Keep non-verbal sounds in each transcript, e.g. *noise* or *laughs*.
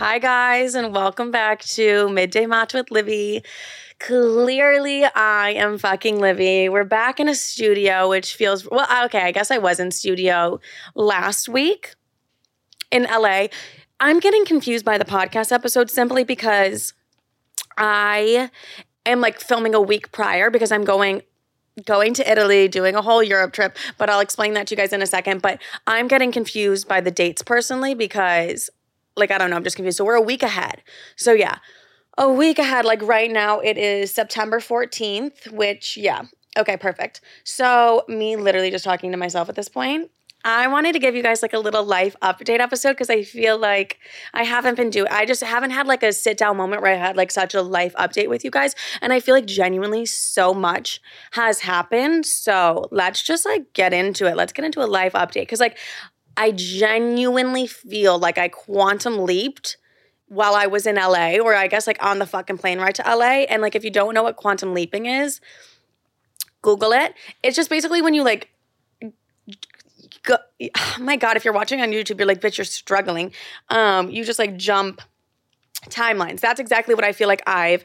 Hi, guys, and welcome back to Midday Match with Livi. Clearly, I am fucking Livi. We're back in a studio, which feels well. Okay, I guess I was in studio last week in LA. I'm getting confused by the podcast episode simply because I am like filming a week prior because I'm going going to Italy, doing a whole Europe trip, but I'll explain that to you guys in a second. But I'm getting confused by the dates personally because, like, I don't know, I'm just confused. So we're a week ahead. So, yeah, a week ahead. Like, right now, it is September 14th, which, yeah, okay, perfect. So, me literally just talking to myself at this point. I wanted to give you guys like a little life update episode because I feel like I haven't been doing I just haven't had like a sit down moment where I had like such a life update with you guys and I feel like genuinely so much has happened. So, let's just like get into it. Let's get into a life update cuz like I genuinely feel like I quantum leaped while I was in LA or I guess like on the fucking plane ride to LA and like if you don't know what quantum leaping is, Google it. It's just basically when you like go, oh *sighs* my god if you're watching on youtube you're like bitch you're struggling. Um you just like jump timelines. That's exactly what i feel like i've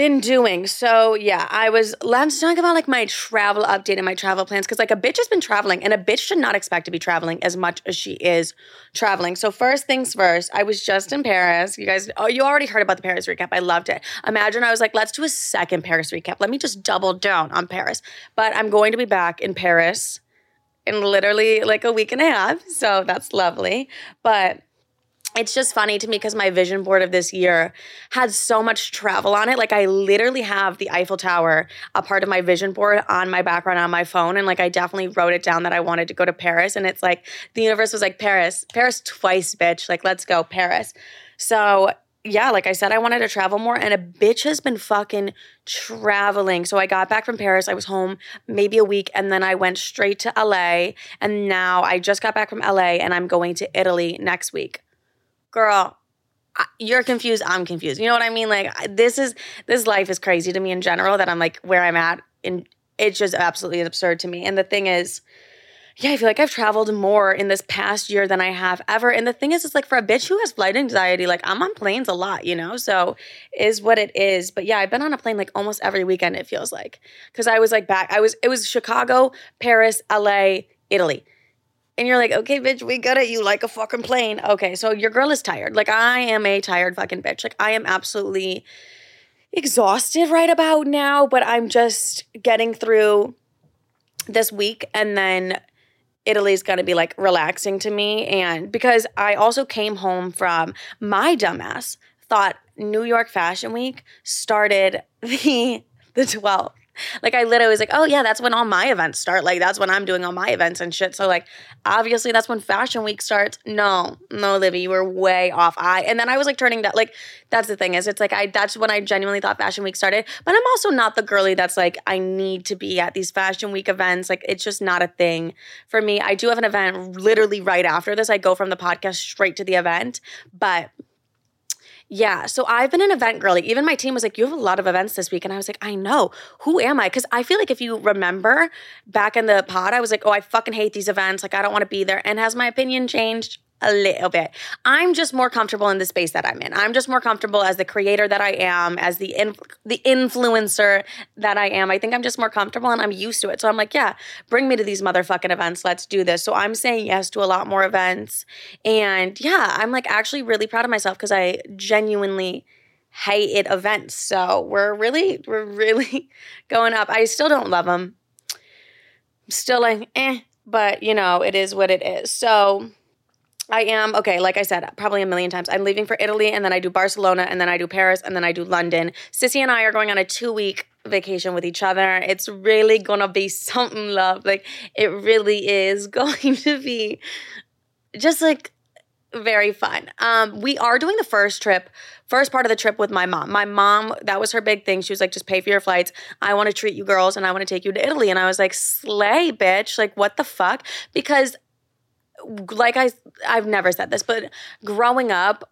been doing. So yeah i was let's talk about like my travel update and my travel plans because like a bitch has been traveling and a bitch should not expect to be traveling as much as she is traveling. So first things first i was just in paris. You guys oh you already heard about the paris recap. I loved it. Imagine i was like let's do a second paris recap. Let me just double down on paris. But i'm going to be back in paris in literally like a week and a half. So that's lovely. But it's just funny to me because my vision board of this year had so much travel on it. Like I literally have the Eiffel Tower, a part of my vision board on my background on my phone. And like I definitely wrote it down that I wanted to go to Paris. And it's like the universe was like, Paris, Paris twice, bitch. Like, let's go, Paris. So yeah, like I said, I wanted to travel more, and a bitch has been fucking traveling. So I got back from Paris. I was home maybe a week, and then I went straight to LA. And now I just got back from LA, and I'm going to Italy next week. Girl, you're confused. I'm confused. You know what I mean? Like this is this life is crazy to me in general. That I'm like where I'm at, and it's just absolutely absurd to me. And the thing is yeah, I feel like I've traveled more in this past year than I have ever. And the thing is, it's like for a bitch who has flight anxiety, like I'm on planes a lot, you know? So is what it is. But yeah, I've been on a plane like almost every weekend, it feels like. Cause I was like back, I was, it was Chicago, Paris, LA, Italy. And you're like, okay, bitch, we got it. You like a fucking plane. Okay, so your girl is tired. Like I am a tired fucking bitch. Like I am absolutely exhausted right about now, but I'm just getting through this week and then Italy's to be like relaxing to me. And because I also came home from my dumbass thought New York Fashion Week started *laughs* the the 12th. Like I literally was like, oh yeah, that's when all my events start. Like that's when I'm doing all my events and shit. So like obviously that's when fashion week starts. No, no, Livi, you were way off. I and then I was like turning that like that's the thing is it's like I that's when I genuinely thought fashion week started. But I'm also not the girly that's like I need to be at these fashion week events. Like it's just not a thing for me. I do have an event literally right after this. I go from the podcast straight to the event, but yeah. So I've been an event girly. Even my team was like, You have a lot of events this week. And I was like, I know. Who am I? Because I feel like if you remember back in the pod, I was like, Oh, I fucking hate these events. Like, I don't want to be there. And has my opinion changed? A little bit. I'm just more comfortable in the space that I'm in. I'm just more comfortable as the creator that I am, as the the influencer that I am. I think I'm just more comfortable and I'm used to it. So I'm like, yeah, bring me to these motherfucking events. Let's do this. So I'm saying yes to a lot more events. And yeah, I'm like actually really proud of myself because I genuinely hated events. So we're really we're really *laughs* going up. I still don't love them. I'm still like, eh, but you know, it is what it is. So I am, okay, like I said, probably a million times. I'm leaving for Italy and then I do Barcelona and then I do Paris and then I do London. Sissy and I are going on a two week vacation with each other. It's really gonna be *laughs* something, love. Like, it really is *laughs* going to be just like very fun. Um, we are doing the first trip, first part of the trip with my mom. My mom, that was her big thing. She was like, just pay for your flights. I want to treat you girls and I want to take you to Italy. And I was like, slay, bitch. Like, what the fuck? Because like I I've never said this, but growing up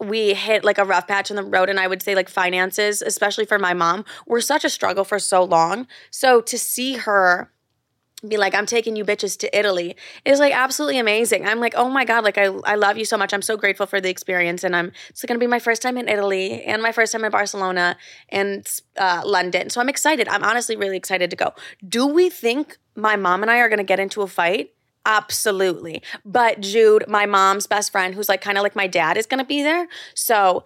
we hit like a rough patch in the road and I would say like finances, especially for my mom, were such a struggle for so long. So to see her be like, I'm taking you bitches to Italy is like absolutely amazing. I'm like, oh my God, like I, I love you so much. I'm so grateful for the experience. And I'm, it's gonna be my first time in Italy and my first time in Barcelona and uh, London. So I'm excited. I'm honestly really excited to go. Do we think my mom and I are gonna get into a fight? Absolutely. But Jude, my mom's best friend, who's like kind of like my dad, is gonna be there. So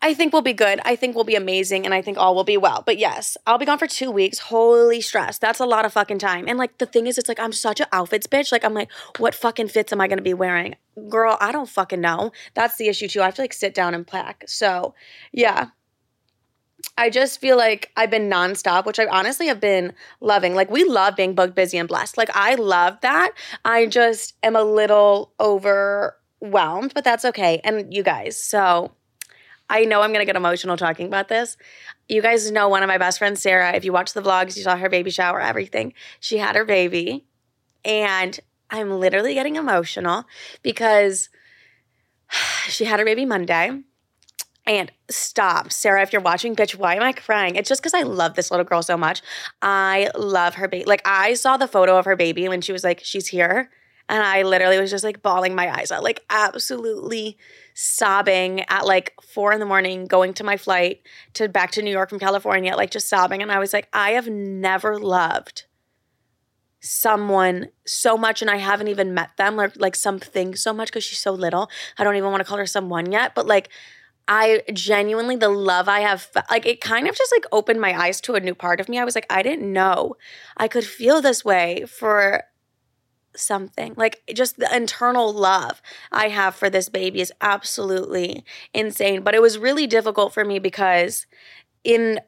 I think we'll be good. I think we'll be amazing and I think all will be well. But yes, I'll be gone for two weeks. Holy stress. That's a lot of fucking time. And like the thing is, it's like I'm such an outfits bitch. Like I'm like, what fucking fits am I gonna be wearing? Girl, I don't fucking know. That's the issue too. I have to like sit down and pack. So yeah. I just feel like I've been nonstop, which I honestly have been loving. Like we love being booked, busy, and blessed. Like I love that. I just am a little overwhelmed, but that's okay. And you guys, so I know I'm going to get emotional talking about this. You guys know one of my best friends, Sarah. If you watch the vlogs, you saw her baby shower, everything. She had her baby. And I'm literally getting emotional because *sighs* she had her baby Monday. And stop, Sarah, if you're watching, bitch, why am I crying? It's just because I love this little girl so much. I love her baby. Like, I saw the photo of her baby when she was like, she's here. And I literally was just like bawling my eyes out, like absolutely sobbing at like four in the morning, going to my flight to back to New York from California, like just sobbing. And I was like, I have never loved someone so much and I haven't even met them or like something so much because she's so little. I don't even want to call her someone yet, but like I genuinely the love I have like it kind of just like opened my eyes to a new part of me. I was like I didn't know I could feel this way for something. Like just the internal love I have for this baby is absolutely insane. But it was really difficult for me because in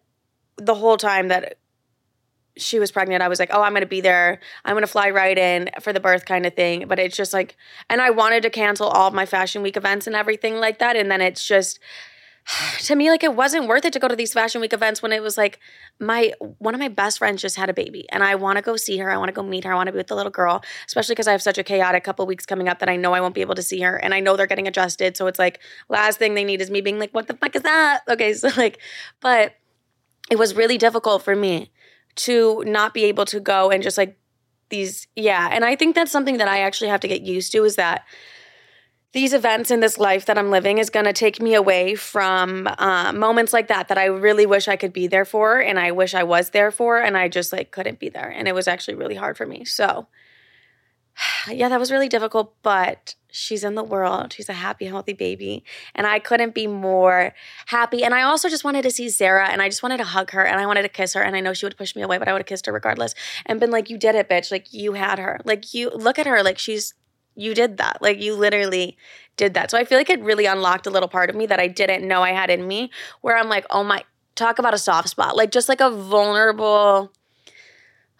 the whole time that she was pregnant, I was like, oh, I'm going to be there. I'm going to fly right in for the birth kind of thing. But it's just like, and I wanted to cancel all my fashion week events and everything like that. And then it's just, *sighs* to me like it wasn't worth it to go to these fashion week events when it was like my one of my best friends just had a baby and I want to go see her. I want to go meet her. I want to be with the little girl, especially because I have such a chaotic couple weeks coming up that I know I won't be able to see her and I know they're getting adjusted. So it's like last thing they need is me being like, "What the fuck is that?" *laughs* Okay, so like but it was really difficult for me to not be able to go and just like these yeah, and I think that's something that I actually have to get used to is that these events in this life that I'm living is going to take me away from uh, moments like that that I really wish I could be there for and I wish I was there for and I just like couldn't be there and it was actually really hard for me. So *sighs* yeah, that was really difficult, but she's in the world. She's a happy, healthy baby. And I couldn't be more happy. And I also just wanted to see Sarah and I just wanted to hug her and I wanted to kiss her. And I know she would push me away, but I would have kissed her regardless and been like, You did it, bitch. Like, you had her. Like, you look at her. Like, she's you did that. Like you literally did that. So I feel like it really unlocked a little part of me that I didn't know I had in me where I'm like, oh my, talk about a soft spot. Like just like a vulnerable,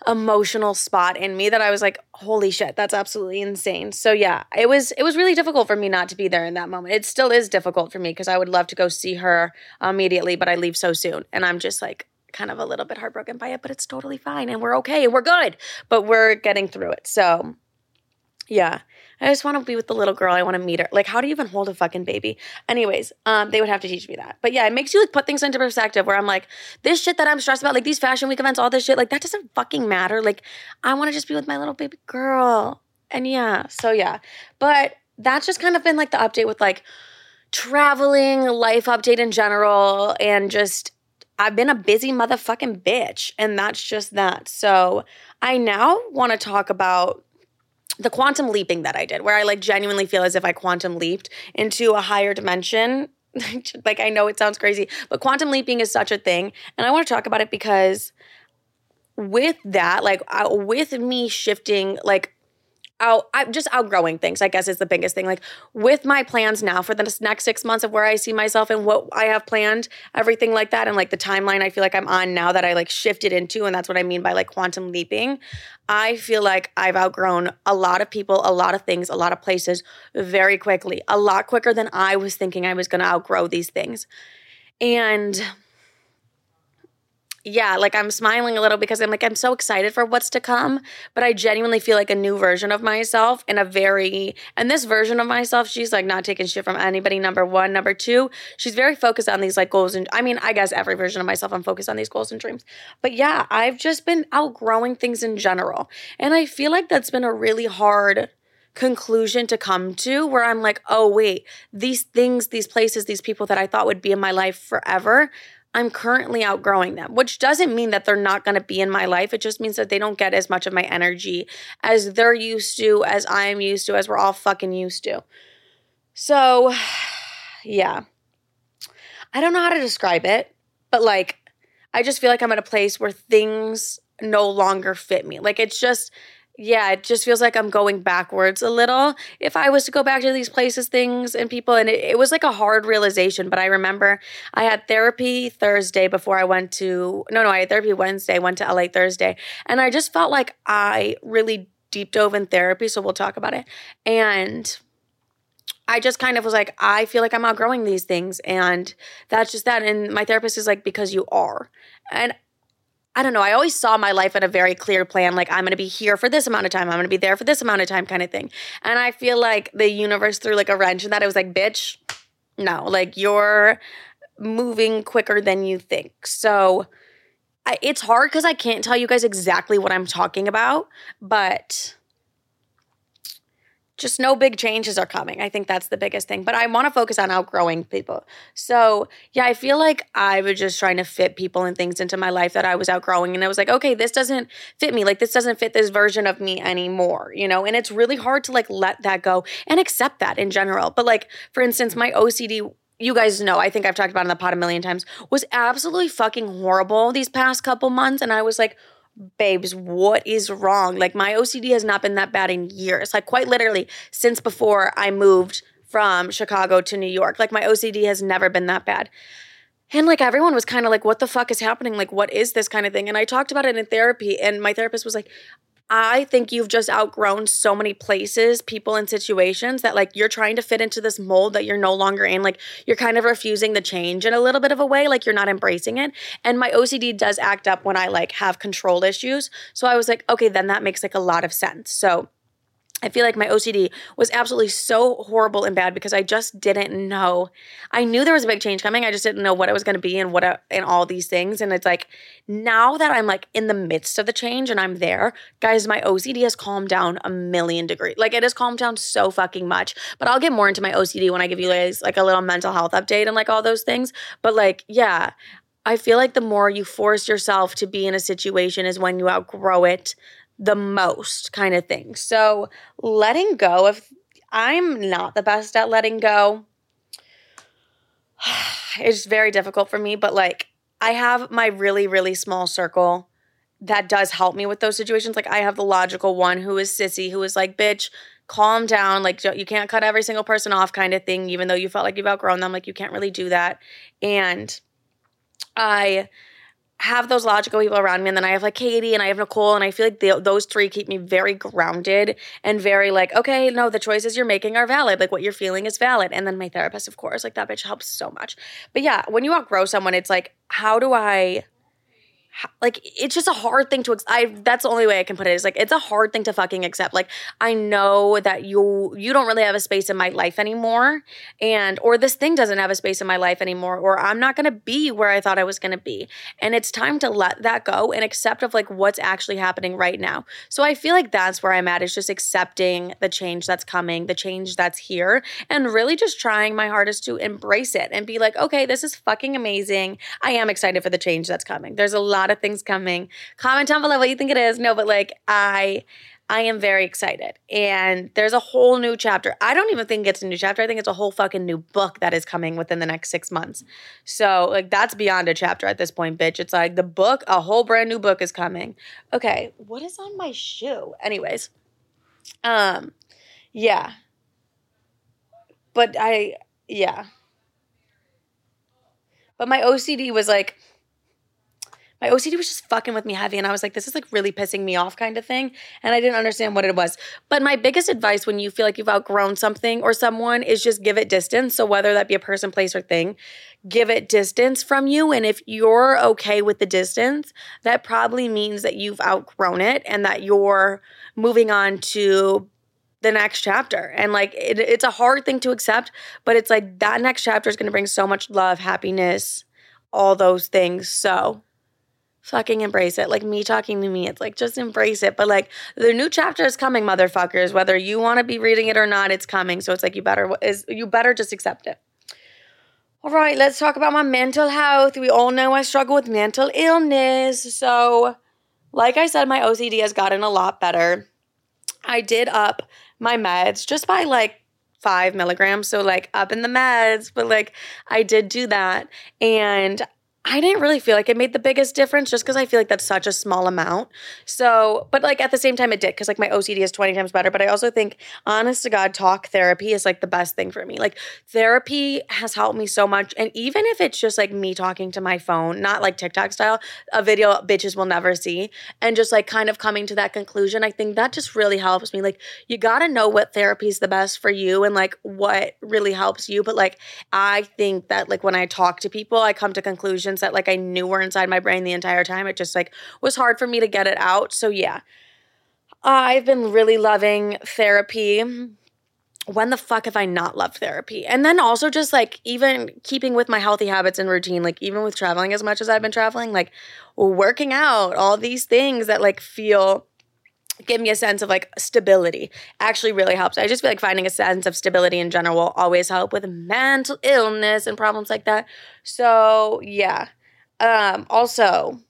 emotional spot in me that I was like, holy shit, that's absolutely insane. So yeah, it was it was really difficult for me not to be there in that moment. It still is difficult for me because I would love to go see her immediately, but I leave so soon. And I'm just like kind of a little bit heartbroken by it, but it's totally fine and we're okay and we're good. But we're getting through it. So yeah. I just want to be with the little girl. I want to meet her. Like, how do you even hold a fucking baby? Anyways, um, they would have to teach me that. But yeah, it makes you like put things into perspective where I'm like, this shit that I'm stressed about, like these fashion week events, all this shit, like that doesn't fucking matter. Like, I want to just be with my little baby girl. And yeah, so yeah. But that's just kind of been like the update with like traveling, life update in general, and just I've been a busy motherfucking bitch. And that's just that. So I now want to talk about the quantum leaping that I did, where I like genuinely feel as if I quantum leaped into a higher dimension. *laughs* like I know it sounds crazy, but quantum leaping is such a thing, and I want to talk about it because with that, like uh, with me shifting, like out I'm just outgrowing things, I guess is the biggest thing. Like with my plans now for the next six months of where I see myself and what I have planned, everything like that, and like the timeline I feel like I'm on now that I like shifted into, and that's what I mean by like quantum leaping. I feel like I've outgrown a lot of people, a lot of things, a lot of places very quickly, a lot quicker than I was thinking I was gonna outgrow these things. And yeah, like I'm smiling a little because I'm like, I'm so excited for what's to come. But I genuinely feel like a new version of myself and a very, and this version of myself, she's like not taking shit from anybody. Number one. Number two, she's very focused on these like goals. And I mean, I guess every version of myself, I'm focused on these goals and dreams. But yeah, I've just been outgrowing things in general. And I feel like that's been a really hard conclusion to come to where I'm like, oh, wait, these things, these places, these people that I thought would be in my life forever I'm currently outgrowing them, which doesn't mean that they're not going to be in my life. It just means that they don't get as much of my energy as they're used to, as I'm used to, as we're all fucking used to. So, *sighs* yeah. I don't know how to describe it, but like, I just feel like I'm at a place where things no longer fit me. Like, it's just, yeah, it just feels like I'm going backwards a little. If I was to go back to these places, things, and people, and it, it, was like a hard realization. But I remember I had therapy Thursday before I went to, no, no, I had therapy Wednesday, went to LA Thursday. And I just felt like I really deep dove in therapy. So we'll talk about it. And I just kind of was like, I feel like I'm outgrowing these things. And that's just that. And my therapist is like, because you are. And I don't know. I always saw my life in a very clear plan. Like, I'm going to be here for this amount of time. I'm going to be there for this amount of time, kind of thing. And I feel like the universe threw like a wrench in that. It was like, bitch, no, like you're moving quicker than you think. So I, it's hard because I can't tell you guys exactly what I'm talking about, but just no big changes are coming. I think that's the biggest thing. But I want to focus on outgrowing people. So, yeah, I feel like I was just trying to fit people and things into my life that I was outgrowing. And I was like, okay, this doesn't fit me. Like, this doesn't fit this version of me anymore, you know? And it's really hard to like let that go and accept that in general. But, like, for instance, my OCD you guys know, I think I've talked about in the pod a million times, was absolutely fucking horrible these past couple months. And I was like, babes, what is wrong? Like my OCD has not been that bad in years. Like quite literally since before I moved from Chicago to New York. Like my OCD has never been that bad. And like everyone was kind of like, what the fuck is happening? Like, what is this kind of thing? And I talked about it in therapy, and my therapist was like, I think you've just outgrown so many places, people, and situations that like you're trying to fit into this mold that you're no longer in. Like you're kind of refusing the change in a little bit of a way, like you're not embracing it. And my OCD does act up when I like have control issues. So I was like, okay, then that makes like a lot of sense. So I feel like my OCD was absolutely so horrible and bad because I just didn't know. I knew there was a big change coming. I just didn't know what it was going to be and what a, and all these things. And it's like now that I'm like in the midst of the change and I'm there, guys, my OCD has calmed down a million degrees. Like it has calmed down so fucking much. But I'll get more into my OCD when I give you guys like a little mental health update and like all those things. But like, yeah, I feel like the more you force yourself to be in a situation is when you outgrow it the most kind of thing. So letting go of I'm not the best at letting go. *sighs* It's very difficult for me, but like I have my really, really small circle that does help me with those situations. Like I have the logical one who is sissy, who is like, bitch, calm down. Like you can't cut every single person off kind of thing, even though you felt like you've outgrown them. Like you can't really do that. And I have those logical people around me and then i have like katie and i have nicole and i feel like those three keep me very grounded and very like okay no the choices you're making are valid like what you're feeling is valid. And then my therapist of course like that bitch helps so much. But yeah when you outgrow someone it's like how do i like it's just a hard thing to I that's the only way I can put it is like it's a hard thing to fucking accept. Like I know that you you don't really have a space in my life anymore and or this thing doesn't have a space in my life anymore or I'm not going to be where I thought I was going to be. And it's time to let that go and accept of like what's actually happening right now. So I feel like that's where I'm at is just accepting the change that's coming, the change that's here and really just trying my hardest to embrace it and be like, "Okay, this is fucking amazing. I am excited for the change that's coming." There's a lot of things coming. Comment down below what you think it is. No, but like I I am very excited. And there's a whole new chapter. I don't even think it's a new chapter. I think it's a whole fucking new book that is coming within the next six months. So, like, that's beyond a chapter at this point, bitch. It's like the book, a whole brand new book is coming. Okay, what is on my shoe? Anyways, um, yeah. But I, yeah. But my OCD was like, my OCD was just fucking with me heavy. And I was like, this is like really pissing me off kind of thing. And I didn't understand what it was. But my biggest advice when you feel like you've outgrown something or someone is just give it distance. So whether that be a person, place, or thing, give it distance from you. And if you're okay with the distance, that probably means that you've outgrown it and that you're moving on to the next chapter. And like it, it's a hard thing to accept, but it's like that next chapter is going to bring so much love, happiness, all those things. So fucking embrace it. Like me talking to me, it's like just embrace it. But like the new chapter is coming, motherfuckers. Whether you want to be reading it or not, it's coming. So it's like you better is you better just accept it. All right, let's talk about my mental health. We all know I struggle with mental illness. So, like I said, my OCD has gotten a lot better. I did up my meds just by like five milligrams. So, like, up in the meds, but like, I did do that. And I didn't really feel like it made the biggest difference just because I feel like that's such a small amount. So, but like at the same time, it did because like my OCD is 20 times better. But I also think, honest to God, talk therapy is like the best thing for me. Like, therapy has helped me so much. And even if it's just like me talking to my phone, not like TikTok style, a video bitches will never see, and just like kind of coming to that conclusion, I think that just really helps me. Like, you got to know what therapy is the best for you and like what really helps you. But like, I think that like when I talk to people, I come to conclusions that like I knew were inside my brain the entire time. It just like was hard for me to get it out. So yeah. I've been really loving therapy. When the fuck have I not loved therapy? And then also just like even keeping with my healthy habits and routine, like even with traveling as much as I've been traveling, like working out, all these things that like feel give me a sense of like stability actually really helps. I just feel like finding a sense of stability in general will always help with mental illness and problems like that. So, yeah. Um also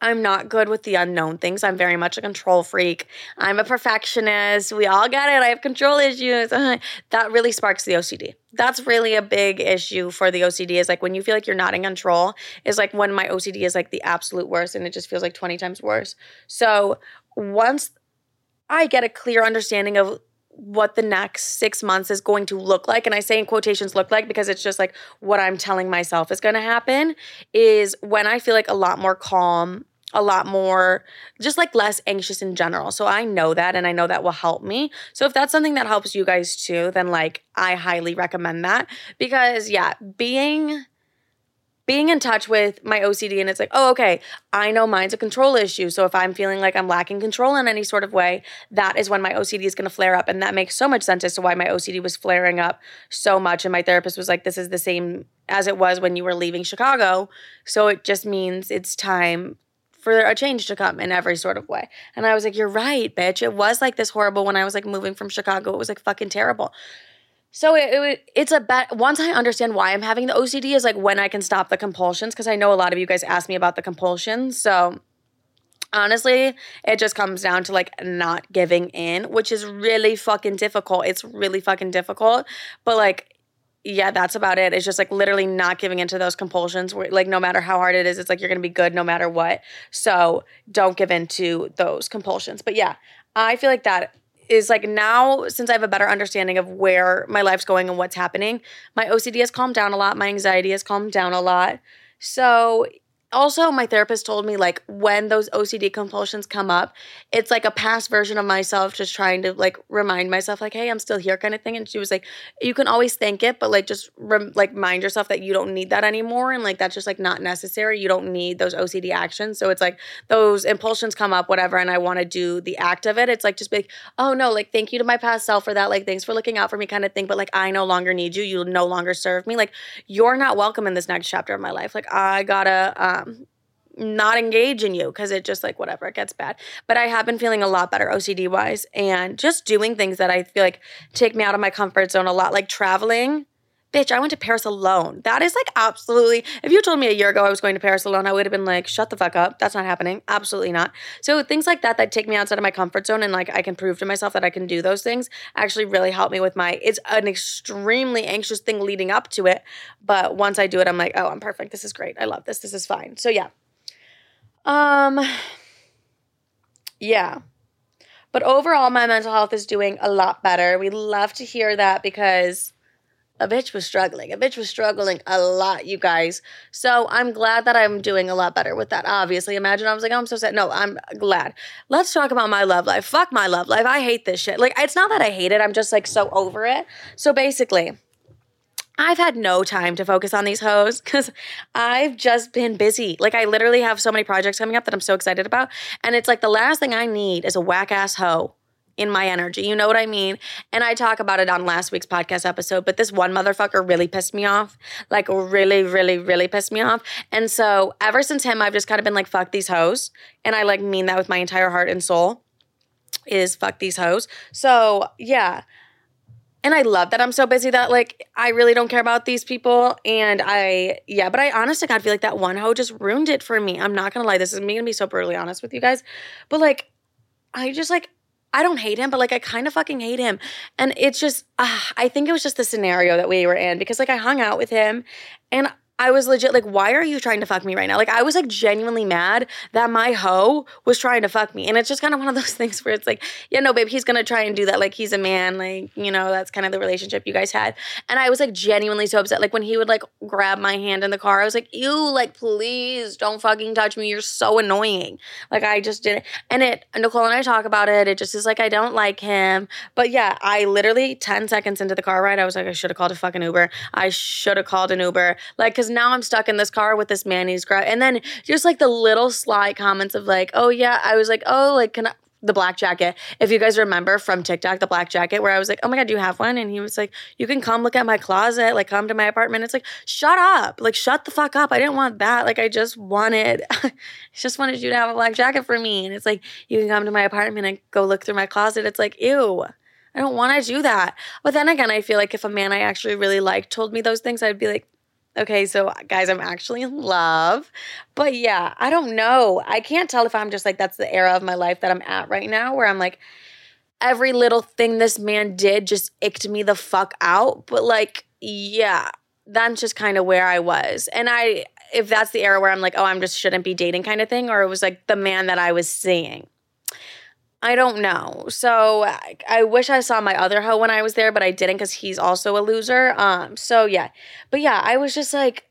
I'm not good with the unknown things. I'm very much a control freak. I'm a perfectionist. We all get it. I have control issues. *laughs* that really sparks the OCD. That's really a big issue for the OCD is like when you feel like you're not in control, is like when my OCD is like the absolute worst and it just feels like 20 times worse. So once I get a clear understanding of what the next six months is going to look like. And I say in quotations look like because it's just like what I'm telling myself is going to happen is when I feel like a lot more calm, a lot more, just like less anxious in general. So I know that and I know that will help me. So if that's something that helps you guys too, then like I highly recommend that because yeah, being being in touch with my OCD and it's like, oh, okay, I know mine's a control issue. So if I'm feeling like I'm lacking control in any sort of way, that is when my OCD is going to flare up. And that makes so much sense as to why my OCD was flaring up so much. And my therapist was like, this is the same as it was when you were leaving Chicago. So it just means it's time for a change to come in every sort of way. And I was like, you're right, bitch. It was like this horrible when I was like moving from Chicago. It was like fucking terrible. So it, it, it's a bet. Once I understand why I'm having the OCD is like when I can stop the compulsions because I know a lot of you guys ask me about the compulsions. So honestly, it just comes down to like not giving in, which is really fucking difficult. It's really fucking difficult. But like, yeah, that's about it. It's just like literally not giving into those compulsions. Where, like, no matter how hard it is, it's like you're gonna be good no matter what. So don't give in to those compulsions. But yeah, I feel like that is like now since I have a better understanding of where my life's going and what's happening, my OCD has calmed down a lot, my anxiety has calmed down a lot. So also my therapist told me like when those ocd compulsions come up it's like a past version of myself just trying to like remind myself like hey i'm still here kind of thing and she was like you can always think it but like just rem- like mind yourself that you don't need that anymore and like that's just like not necessary. You don't need those ocd actions. So it's like those impulsions come up whatever and i want to do the act of it. It's like just be like oh no like thank you to my past self for that. Like thanks for looking out for me kind of thing but like i no longer need you. You no longer serve me. Like you're not welcome in this next chapter of my life. Like i gotta um um, not engage in you because it just like whatever it gets bad. But i have been feeling a lot better ocd wise and just doing things that i feel like take me out of my comfort zone a lot like traveling bitch i went to paris alone. That is like absolutely if you told me a year ago i was going to paris alone i would have been like shut the fuck up that's not happening. Absolutely not. So things like that that take me outside of my comfort zone and like i can prove to myself that i can do those things actually really help me with my it's an extremely anxious thing leading up to it but once i do it i'm like oh i'm perfect this is great i love this this is fine. So yeah. Um, yeah. But overall, my mental health is doing a lot better. We love to hear that because a bitch was struggling. A bitch was struggling a lot, you guys. So I'm glad that I'm doing a lot better with that. Obviously, imagine I was like, oh, I'm so sad. No, I'm glad. Let's talk about my love life. Fuck my love life. I hate this shit. Like, it's not that I hate it. I'm just like so over it. So basically, I've had no time to focus on these hoes because I've just been busy. Like, I literally have so many projects coming up that I'm so excited about. And it's like the last thing I need is a whack ass hoe in my energy. You know what I mean? And I talk about it on last week's podcast episode, but this one motherfucker really pissed me off. Like really, really, really pissed me off. And so ever since him, I've just kind of been like, fuck these hoes. And I like mean that with my entire heart and soul is fuck these hoes. So yeah. And I love that I'm so busy that like I really don't care about these people. And I yeah, but I honestly God feel like that one hoe just ruined it for me. I'm not gonna lie. This is me gonna be so brutally honest with you guys. But like I just like I don't hate him, but like I kind of fucking hate him. And it's just, uh, I think it was just the scenario that we were in because like I hung out with him and I was legit like, why are you trying to fuck me right now? Like, I was like genuinely mad that my hoe was trying to fuck me. And it's just kind of one of those *laughs* things where it's like, yeah, no, babe, he's gonna try and do that. Like, he's a man. Like, you know, that's kind of the relationship you guys had. And I was like genuinely so upset. Like, when he would like grab my hand in the car, I was like, ew, like, please don't fucking touch me. You're so annoying. Like, I just did it. And it, Nicole and I talk about it. It just is like, I don't like him. But yeah, I literally 10 seconds into the car ride, I was like, I should have called a fucking Uber. I should have called an Uber. Like, cause because now I'm stuck in this car with this man. He's. And then just like the little sly comments of like, oh yeah, I was like, oh, like, can I? The black jacket. If you guys remember from TikTok, the black jacket, where I was like, oh my God, do you have one? And he was like, you can come look at my closet, like come to my apartment. It's like, shut up. Like, shut the fuck up. I didn't want that. Like, I just wanted, *laughs* I just wanted you to have a black jacket for me. And it's like, you can come to my apartment and go look through my closet. It's like, ew. I don't want to do that. But then again, I feel like if a man I actually really liked told me those things, I'd be like, Okay, so guys, I'm actually in love. But yeah, I don't know. I can't tell if I'm just like, that's the era of my life that I'm at right now, where I'm like, every little thing this man did just icked me the fuck out. But like, yeah, that's just kind of where I was. And I, if that's the era where I'm like, oh, I'm just shouldn't be dating kind of thing, or it was like the man that I was seeing. I don't know. So I, I, wish I saw my other hoe when I was there, but I didn't because he's also a loser. Um. So yeah, but yeah, I was just like,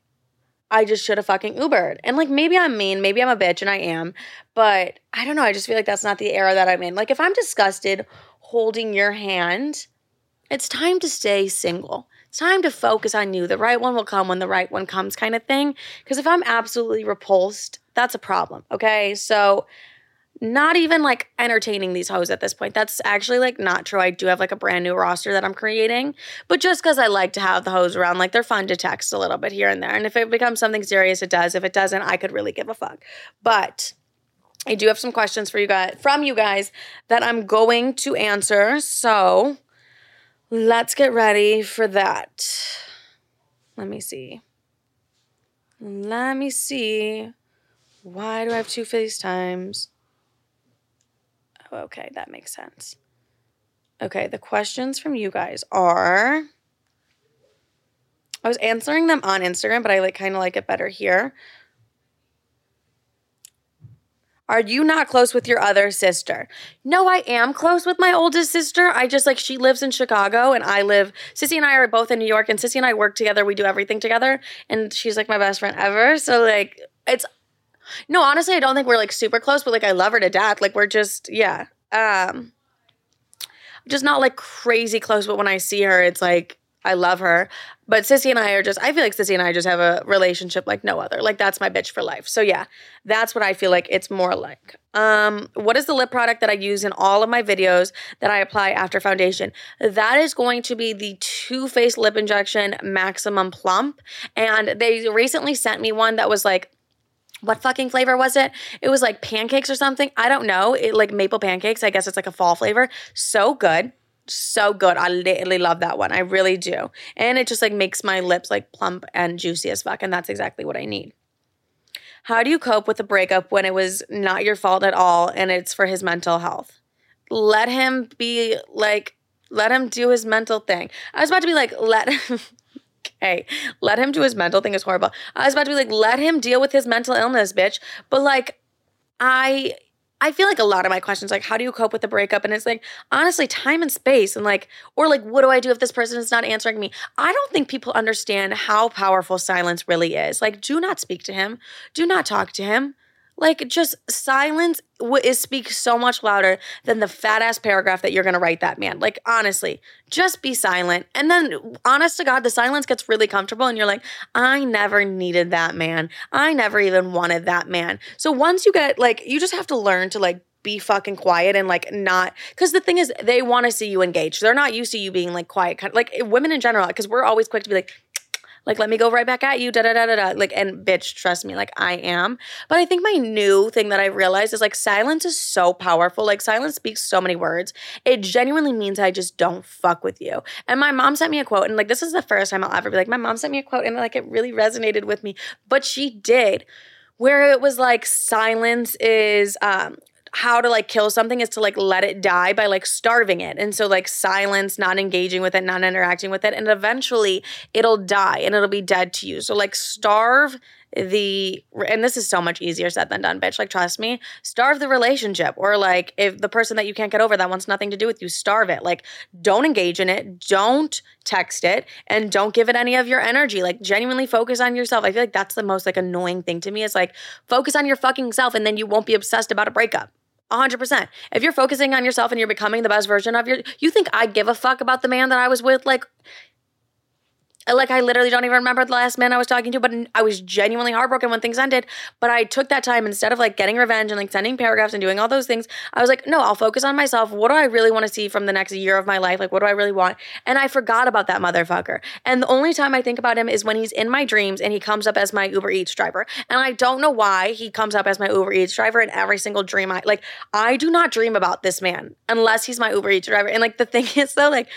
I just should have fucking Ubered. And like maybe I'm mean, maybe I'm a bitch, and I am, but I don't know. I just feel like that's not the era that I'm in. Like if I'm disgusted holding your hand, it's time to stay single. It's time to focus on you. The right one will come when the right one comes, kind of thing. Because if I'm absolutely repulsed, that's a problem. Okay, so not even like entertaining these hoes at this point. That's actually like not true. I do have like a brand new roster that I'm creating, but just because I like to have the hoes around, like they're fun to text a little bit here and there. And if it becomes something serious, it does. If it doesn't, I could really give a fuck. But I do have some questions for you guys from you guys that I'm going to answer. So let's get ready for that. Let me see. Let me see. Why do I have two FaceTimes? Oh, okay, that makes sense. Okay, the questions from you guys are I was answering them on Instagram, but I like kind of like it better here. Are you not close with your other sister? No, I am close with my oldest sister. I just like she lives in Chicago and I live Sissy and I are both in New York and Sissy and I work together. We do everything together and she's like my best friend ever. So like it's no, honestly, I don't think we're like super close, but like I love her to death. Like we're just yeah. Um just not like crazy close, but when I see her, it's like I love her. But Sissy and I are just, I feel like Sissy and I just have a relationship like no other. Like that's my bitch for life. So yeah, that's what I feel like it's more like. Um, what is the lip product that I use in all of my videos that I apply after foundation? That is going to be the Too Faced Lip Injection Maximum Plump. And they recently sent me one that was like what fucking flavor was it? It was like pancakes or something. I don't know. It like maple pancakes. I guess it's like a fall flavor. So good. So good. I literally love that one. I really do. And it just like makes my lips like plump and juicy as fuck. And that's exactly what I need. How do you cope with a breakup when it was not your fault at all and it's for his mental health? Let him be like, let him do his mental thing. I was about to be like, let *laughs* okay. Let him do his mental thing is horrible. I was about to be like, let him deal with his mental illness, bitch. But like, I I feel like a lot of my questions, like, how do you cope with the breakup? And it's like, honestly, time and space, and like, or like, what do I do if this person is not answering me? I don't think people understand how powerful silence really is. Like, do not speak to him, do not talk to him. Like, just silence is speaks so much louder than the fat ass paragraph that you're gonna write that man. Like, honestly, just be silent. And then, honest to God, the silence gets really comfortable, and you're like, I never needed that man. I never even wanted that man. So once you get like, you just have to learn to like be fucking quiet and like not because the thing is they want to see you engaged they're not used to you being like quiet kind of like women in general because we're always quick to be like like, let me go right back at you, da da da da da. Like, and bitch, trust me, like I am. But I think my new thing that I realized is like silence is so powerful. Like, silence speaks so many words. It genuinely means I just don't fuck with you. And my mom sent me a quote, and like, this is the first time I'll ever be like, my mom sent me a quote, and like, it really resonated with me. But she did where it was like silence is um how to like kill something is to like let it die by like starving it. And so like silence, not engaging with it, not interacting with it, and eventually it'll die and it'll be dead to you. So like starve the and this is so much easier said than done bitch like trust me. Starve the relationship or like if the person that you can't get over that wants nothing to do with you starve it. Like don't engage in it don't text it and don't give it any of your energy. Like genuinely focus on yourself. I feel like that's the most like annoying thing to me is like focus on your fucking self and then you won't be obsessed about a breakup 100%. If you're focusing on yourself and you're becoming the best version of your you think I give a fuck about the man that I was with like like I literally don't even remember the last man I was talking to, but I was genuinely heartbroken when things ended. But I took that time instead of like getting revenge and like sending paragraphs and doing all those things. I was like, no, I'll focus on myself. What do I really want to see from the next year of my life? Like, what do I really want? And I forgot about that motherfucker. And the only time I think about him is when he's in my dreams and he comes up as my Uber Eats driver. And I don't know why he comes up as my Uber Eats driver in every single dream. I like, I do not dream about this man unless he's my Uber Eats driver. And like, the thing *laughs* is though, like,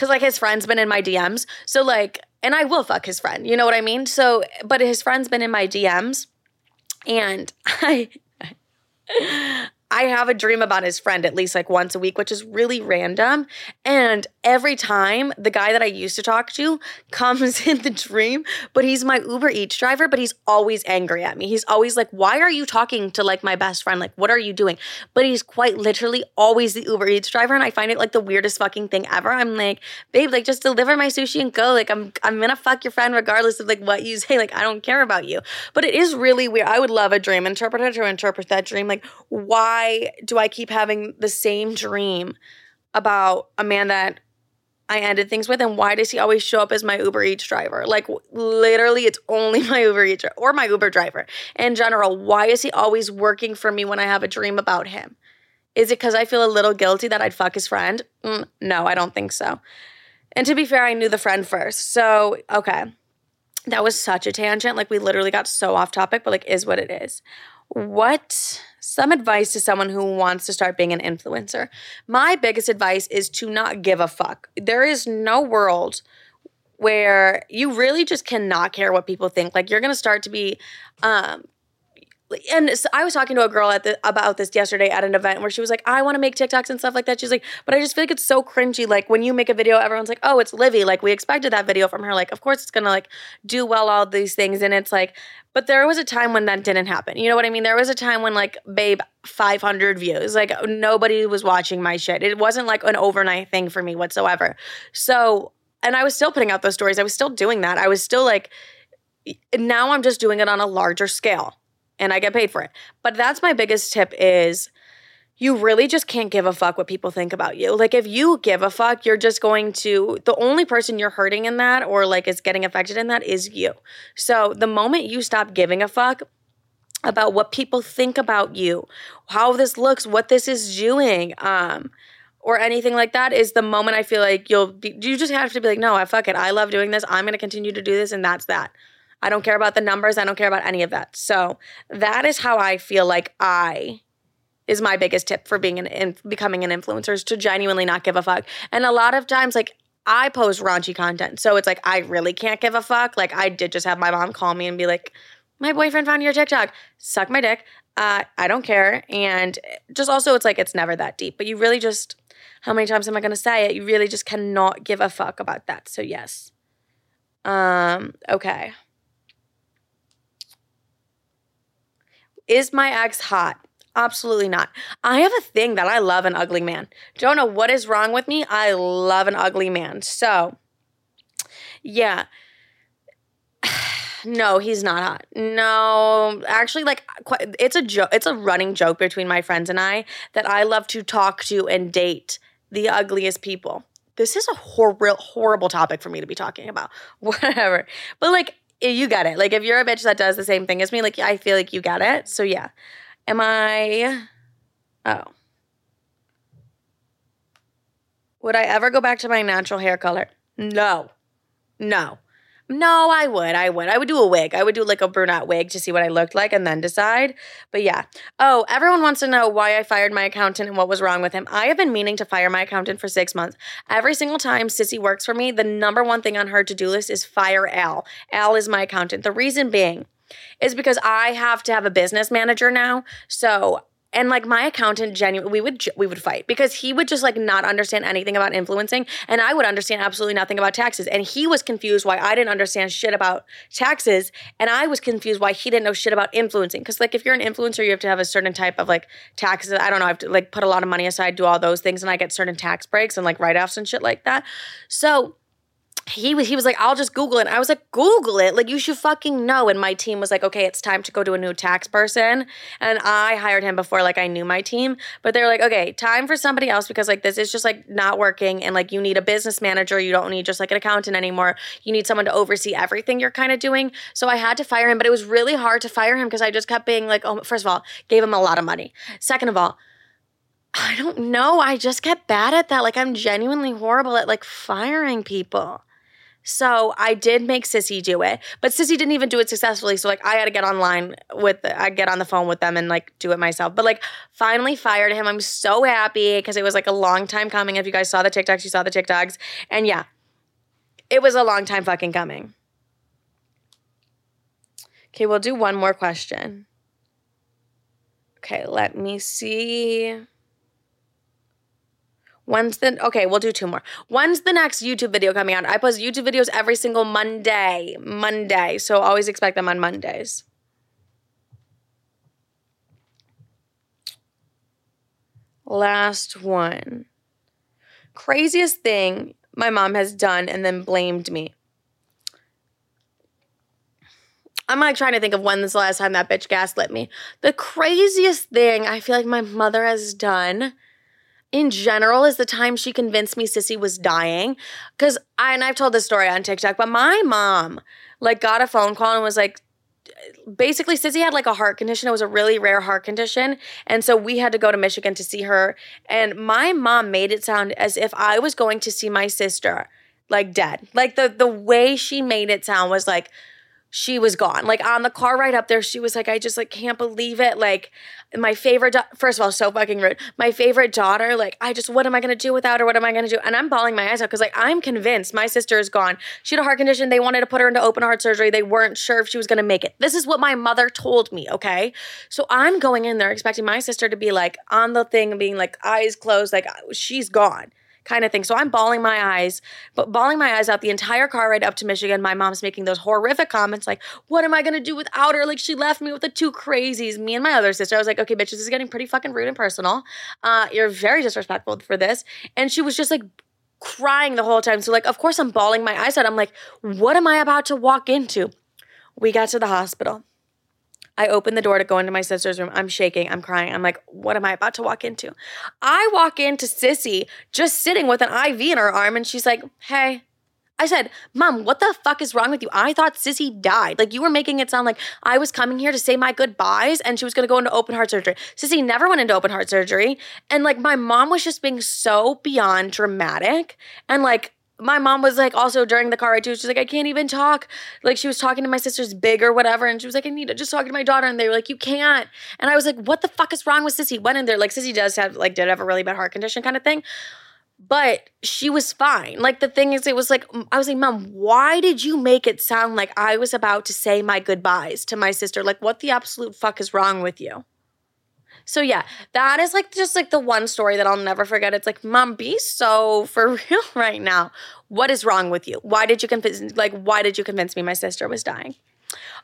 because like his friend's been in my DMs. So like, and I will fuck his friend. You know what I mean? So, but his friend's been in my DMs, and *laughs* I. I have a dream about his friend at least like once a week, which is really random. And every time the guy that I used to talk to *laughs* comes in the dream, but he's my Uber Eats driver, but he's always angry at me. He's always like, Why are you talking to like my best friend? Like, what are you doing? But he's quite literally always the Uber Eats driver. And I find it like the weirdest fucking thing ever. I'm like, babe, like just deliver my sushi and go. Like, I'm I'm gonna fuck your friend regardless of like what you say. Like, I don't care about you. But it is really weird. I would love a dream interpreter to interpret that dream. Like, why why do I keep having the same dream about a man that I ended things with, and why does he always show up as my Uber Eats driver? Like literally, it's only *laughs* my Uber Eats or my Uber driver in general. Why is he always working for me when I have a dream about him? Is it because I feel a little guilty that I'd fuck his friend? Mm, no, I don't think so. And to be fair, I knew the friend first, so okay, that was such a tangent. Like we literally got so off topic, but like is what it is. What some advice to someone who wants to start being an influencer? My biggest advice is to not give a fuck. There is no world where you really just cannot care what people think. Like you're going to start to be um and so I was talking to a girl at the about this yesterday at an event where she was like, I want to make TikToks and stuff like that. She's like, but I just feel like it's so cringy. Like when you make a video, everyone's like, oh, it's Livi. Like we expected that video from her. Like, of course it's gonna like do well, all these things. And it's like, but there was a time when that didn't happen. You know what I mean? There was a time when like, babe, 500 views. Like nobody was watching my shit. It wasn't like an overnight thing for me whatsoever. So, and I was still putting out those stories. I was still doing that. I was still like, now I'm just doing it on a larger scale and I get paid for it. But that's my biggest tip is you really just can't give a fuck what people think about you. Like if you give a fuck, you're just going to the only person you're hurting in that or like is getting affected in that is you. So the moment you stop giving a fuck about what people think about you, how this looks, what this is doing, um or anything like that is the moment I feel like you'll be, you just have to be like, no, I fuck it. I love doing this. I'm going to continue to do this. And that's that. I don't care about the numbers. I don't care about any of that. So that is how I feel like I is my biggest tip for being an in, becoming an influencer is to genuinely not give a fuck. And a lot of times, like I post raunchy content, so it's like I really can't give a fuck. Like I did just have my mom call me and be like, "My boyfriend found your TikTok. Suck my dick. Uh, I don't care." And just also, it's like it's never that deep. But you really just, how many times am I going to say it? You really just cannot give a fuck about that. So yes. Um. Okay. Is my ex hot? Absolutely not. I have a thing that I love an ugly man. Don't know what is wrong with me. I love an ugly man. So, yeah. *sighs* No, he's not hot. No, actually, like it's a joke. It's a running joke between my friends and I that I love to talk to and date the ugliest people. This is a horrible, horrible topic for me to be talking about. *laughs* Whatever, but like you get it. Like if you're a bitch that does the same thing as me, like I feel like you get it. So yeah, am I? Oh. Would I ever go back to my natural hair color? No. No. No, I would. I would. I would do a wig. I would do like a brunette wig to see what I looked like and then decide. But yeah. Oh, everyone wants to know why I fired my accountant and what was wrong with him. I have been meaning to fire my accountant for six months. Every single time Sissy works for me, the number one thing on her to do list is fire Al. Al is my accountant. The reason being, is because I have to have a business manager now. So and like my accountant genuinely we would we would fight because he would just like not understand anything about influencing and i would understand absolutely nothing about taxes and he was confused why i didn't understand shit about taxes and i was confused why he didn't know shit about influencing because like if you're an influencer you have to have a certain type of like taxes i don't know i have to like put a lot of money aside do all those things and i get certain tax breaks and like write-offs and shit like that. So he was he was like, I'll just Google it. And I was like, Google it. Like you should fucking know. And my team was like, okay, it's time to go to a new tax person. And I hired him before like I knew my team. But they're like, okay, time for somebody else because like this is just like not working. And like you need a business manager. You don't need just like an accountant anymore. You need someone to oversee everything you're kind of doing. So I had to fire him, but it was really hard to fire him because I just kept being like, oh, first of all, gave him a lot of money. Second of all, I don't know. I just kept bad at that. Like I'm genuinely horrible at like firing people. So I did make Sissy do it, but Sissy didn't even do it successfully. So like I had to get online with, I get on the phone with them and like do it myself. But like finally fired him. I'm so happy because it was like a long time coming. If you guys saw the TikToks, you saw the TikToks, and yeah, it was a long time fucking coming. Okay, we'll do one more question. Okay, let me see. When's the okay? We'll do two more. When's the next YouTube video coming out? I post YouTube videos every single Monday. Monday. So always expect them on Mondays. Last one. Craziest thing my mom has done and then blamed me. I'm like trying to think of when's the last time that bitch gaslit me. The craziest thing I feel like my mother has done in general is the time she convinced me Sissy was dying. Cause I and I've told this story on TikTok, but my mom like got a phone call and was like, basically Sissy had like a heart condition. It was a really rare heart condition. And so we had to go to Michigan to see her. And my mom made it sound as if I was going to see my sister like dead. Like the the way she made it sound was like she was gone. Like on the car ride up there, she was like, I just like can't believe it. Like my favorite, do- first of all, so fucking rude. My favorite daughter, like I just, what am I gonna do without her? What am I gonna do? And I'm bawling my eyes out because like I'm convinced my sister is gone. She had a heart condition. They wanted to put her into open heart surgery. They weren't sure if she was gonna make it. This is what my mother told me. Okay, so I'm going in there expecting my sister to be like on the thing, being like eyes closed, like she's gone kind of thing. So I'm bawling my eyes, but bawling my eyes out the entire car ride up to Michigan. My mom's making those horrific comments like, "What am I gonna do without her? Like she left me with the two crazies." Me and my other sister. I was like, "Okay, bitch, this is getting pretty fucking rude and personal. Uh, you're very disrespectful for this." And she was just like crying the whole time. So like, of course, I'm bawling my eyes out. I'm like, "What am I about to walk into?" We got to the hospital. I open the door to go into my sister's room. I'm shaking. I'm crying. I'm like, what am I about to walk into? I walk into Sissy just sitting with an IV in her arm, and she's like, hey. I said, Mom, what the fuck is wrong with you? I thought Sissy died. Like, you were making it sound like I was coming here to say my goodbyes and she was gonna go into open heart surgery. Sissy never went into open heart surgery. And like, my mom was just being so beyond dramatic and like, my mom was like also during the car ride too. She's like, I can't even talk. Like she was talking to my sister's big or whatever, and she was like, I need to just talk to my daughter, and they were like, you can't. And I was like, what the fuck is wrong with Sissy? Went in there like Sissy does have like did have a really bad heart condition kind of thing, but she was fine. Like the thing is, it was like I was like, mom, why did you make it sound like I was about to say my goodbyes to my sister? Like, what the absolute fuck is wrong with you? So yeah, that is like just like the one story that I'll never forget. It's like, mom, be so for *laughs* real right now. What is wrong with you? Why did you convince like why did you convince me my sister was dying?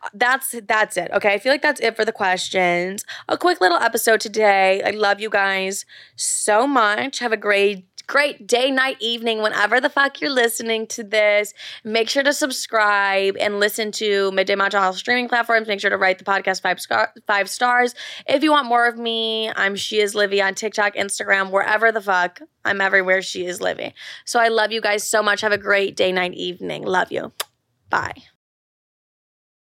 Uh, that's that's it. Okay. I feel like that's it for the questions. A quick little episode today. I love you guys so much. Have a great great day, night, evening, whenever the fuck you're listening to this. Make sure to subscribe and listen to Midday Matcha all streaming platforms. Make sure to write the podcast five, scar- five stars. If you want more of me, I'm She Is Livi on TikTok, Instagram, wherever the fuck. I'm everywhere She Is Livi. So I love you guys so much. Have a great day, night, evening. Love you. Bye.